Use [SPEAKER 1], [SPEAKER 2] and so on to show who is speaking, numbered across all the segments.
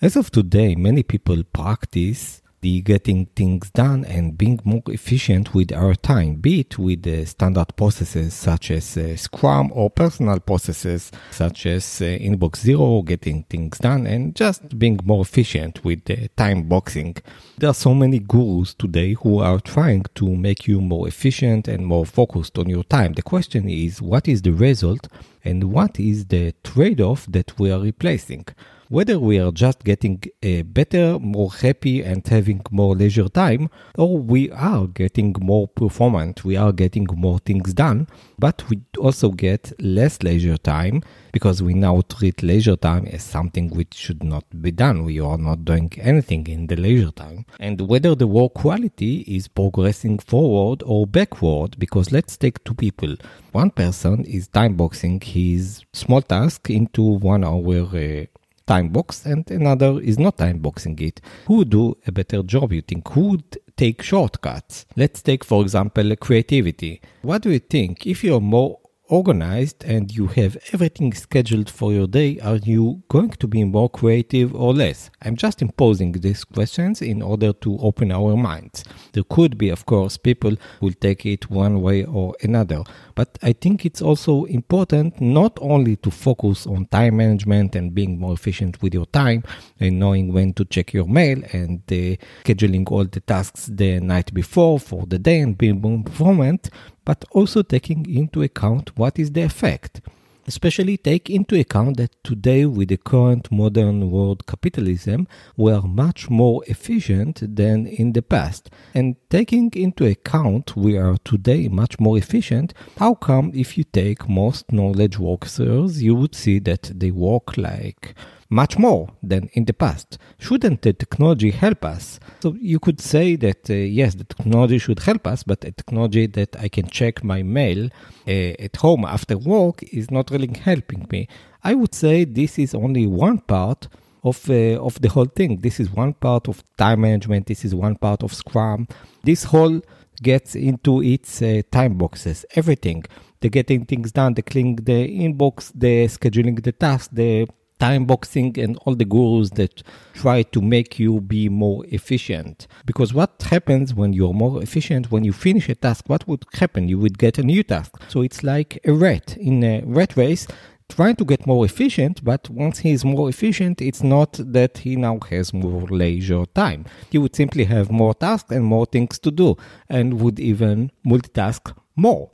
[SPEAKER 1] As of today, many people practice the getting things done and being more efficient with our time, be it with uh, standard processes such as uh, Scrum or personal processes such as uh, Inbox Zero, getting things done, and just being more efficient with uh, time boxing. There are so many gurus today who are trying to make you more efficient and more focused on your time. The question is, what is the result and what is the trade off that we are replacing? Whether we are just getting a better, more happy, and having more leisure time, or we are getting more performant, we are getting more things done, but we also get less leisure time because we now treat leisure time as something which should not be done. We are not doing anything in the leisure time. And whether the work quality is progressing forward or backward, because let's take two people. One person is time boxing his small task into one hour uh, time box and another is not time boxing it. Who do a better job, you think? Who take shortcuts? Let's take, for example, creativity. What do you think? If you're more organized and you have everything scheduled for your day, are you going to be more creative or less? I'm just imposing these questions in order to open our minds. There could be, of course, people will take it one way or another, but I think it's also important not only to focus on time management and being more efficient with your time and knowing when to check your mail and uh, scheduling all the tasks the night before for the day and being more performant, but also taking into account what is the effect. Especially take into account that today, with the current modern world capitalism, we are much more efficient than in the past. And taking into account we are today much more efficient, how come if you take most knowledge workers, you would see that they work like much more than in the past. Shouldn't the technology help us? So you could say that uh, yes, the technology should help us, but a technology that I can check my mail uh, at home after work is not really helping me. I would say this is only one part of uh, of the whole thing. This is one part of time management. This is one part of Scrum. This whole gets into its uh, time boxes, everything. The getting things done, the cleaning the inbox, the scheduling the tasks, the time boxing and all the gurus that try to make you be more efficient. Because what happens when you're more efficient, when you finish a task, what would happen? You would get a new task. So it's like a rat in a rat race trying to get more efficient, but once he is more efficient, it's not that he now has more leisure time. He would simply have more tasks and more things to do and would even multitask more.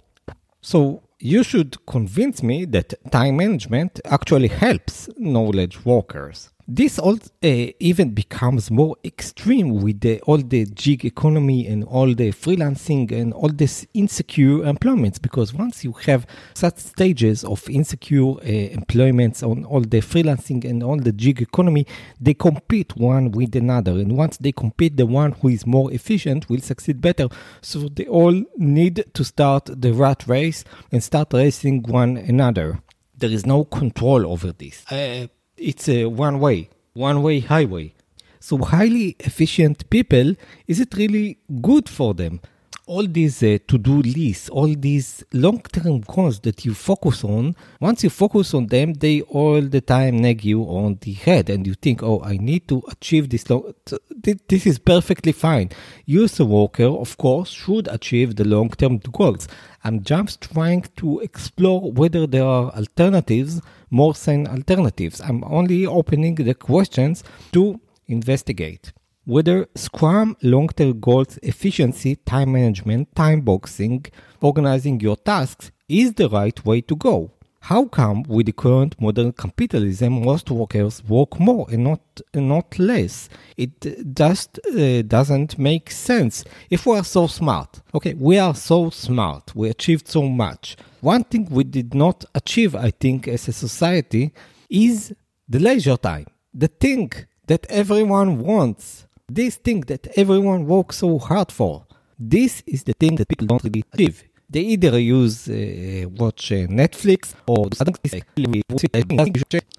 [SPEAKER 1] So you should convince me that time management actually helps knowledge workers. This all uh, even becomes more extreme with the, all the gig economy and all the freelancing and all this insecure employments because once you have such stages of insecure uh, employments on all the freelancing and all the gig economy, they compete one with another. And once they compete, the one who is more efficient will succeed better. So they all need to start the rat race and start racing one another. There is no control over this. Uh, it's a one way, one way highway. So, highly efficient people, is it really good for them? All these uh, to-do lists, all these long-term goals that you focus on, once you focus on them, they all the time nag you on the head and you think, oh, I need to achieve this. Long- this is perfectly fine. You as a worker, of course, should achieve the long-term goals. I'm just trying to explore whether there are alternatives, more than alternatives. I'm only opening the questions to investigate whether Scrum long-term goals efficiency, time management, time boxing, organizing your tasks is the right way to go. How come with the current modern capitalism most workers work more and not and not less? It just uh, doesn't make sense. If we are so smart, okay, we are so smart, we achieved so much. One thing we did not achieve, I think, as a society is the leisure time. The thing that everyone wants this thing that everyone works so hard for, this is the thing that people don't really achieve. They either use uh, watch uh, Netflix or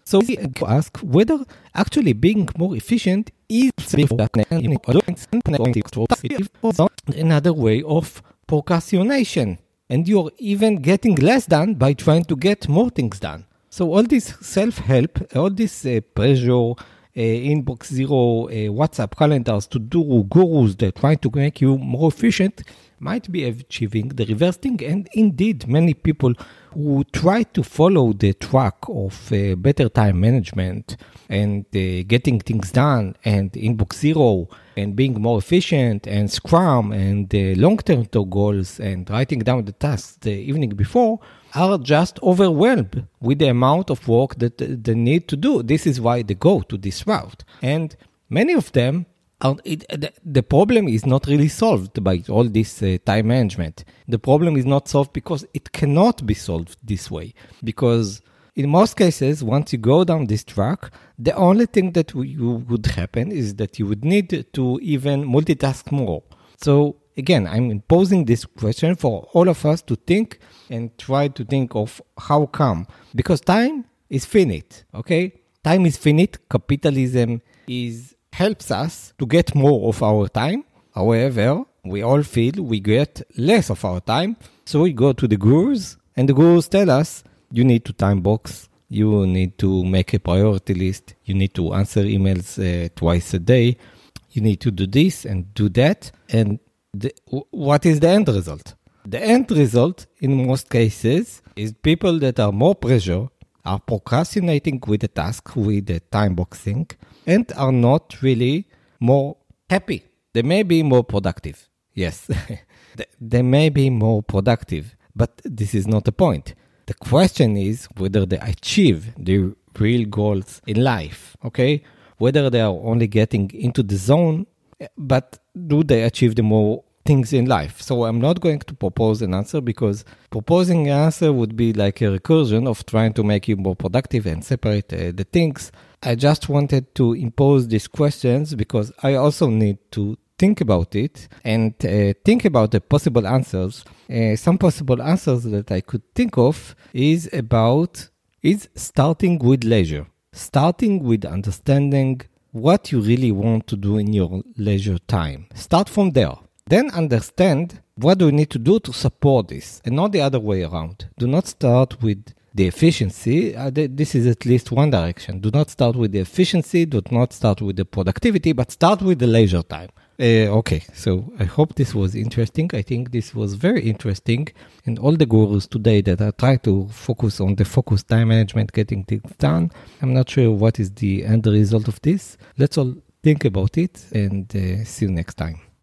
[SPEAKER 1] so we ask whether actually being more efficient is another way of procrastination, and you're even getting less done by trying to get more things done. So all this self-help, all this uh, pressure inbox zero uh, WhatsApp calendars to do gurus that try to make you more efficient might be achieving the reverse thing. And indeed, many people who try to follow the track of uh, better time management and uh, getting things done and inbox zero and being more efficient and scrum and uh, long-term goals and writing down the tasks the evening before are just overwhelmed with the amount of work that they need to do. This is why they go to this route. And many of them it, the, problem is not really solved by all this uh, time management. The problem is not solved because it cannot be solved this way. Because in most cases, once you go down this track, the only thing that would happen is that you would need to even multitask more. So again, I'm posing this question for all of us to think and try to think of how come. Because time is finite, okay? Time is finite. Capitalism is helps us to get more of our time. However, we all feel we get less of our time. So we go to the gurus and the gurus tell us you need to time box. You need to make a priority list. You need to answer emails uh, twice a day. You need to do this and do that. And the, what is the end result? The end result, in most cases, is people that are more pressure, are procrastinating with the task, with the time boxing, and are not really more happy. They may be more productive. Yes, they may be more productive, but this is not the point. The question is whether they achieve their real goals in life, okay? Whether they are only getting into the zone, eh, but do they achieve the more things in life. So I'm not going to propose an answer because proposing an answer would be like a recursion of trying to make you more productive and separate uh, the things. I just wanted to impose these questions because I also need to think about it and uh, think about the possible answers. Uh, some possible answers that I could think of is about is starting with leisure, starting with understanding what you really want to do in your leisure time. Start from there. Then understand what do we need to do to support this and not the other way around. Do not start with the efficiency. Uh, th- this is at least one direction. Do not start with the efficiency, do not start with the productivity, but start with the leisure time. Uh, okay, so I hope this was interesting. I think this was very interesting. And all the gurus today that are trying to focus on the focus time management, getting things done, I'm not sure what is the end result of this. Let's all think about it and uh, see you next time.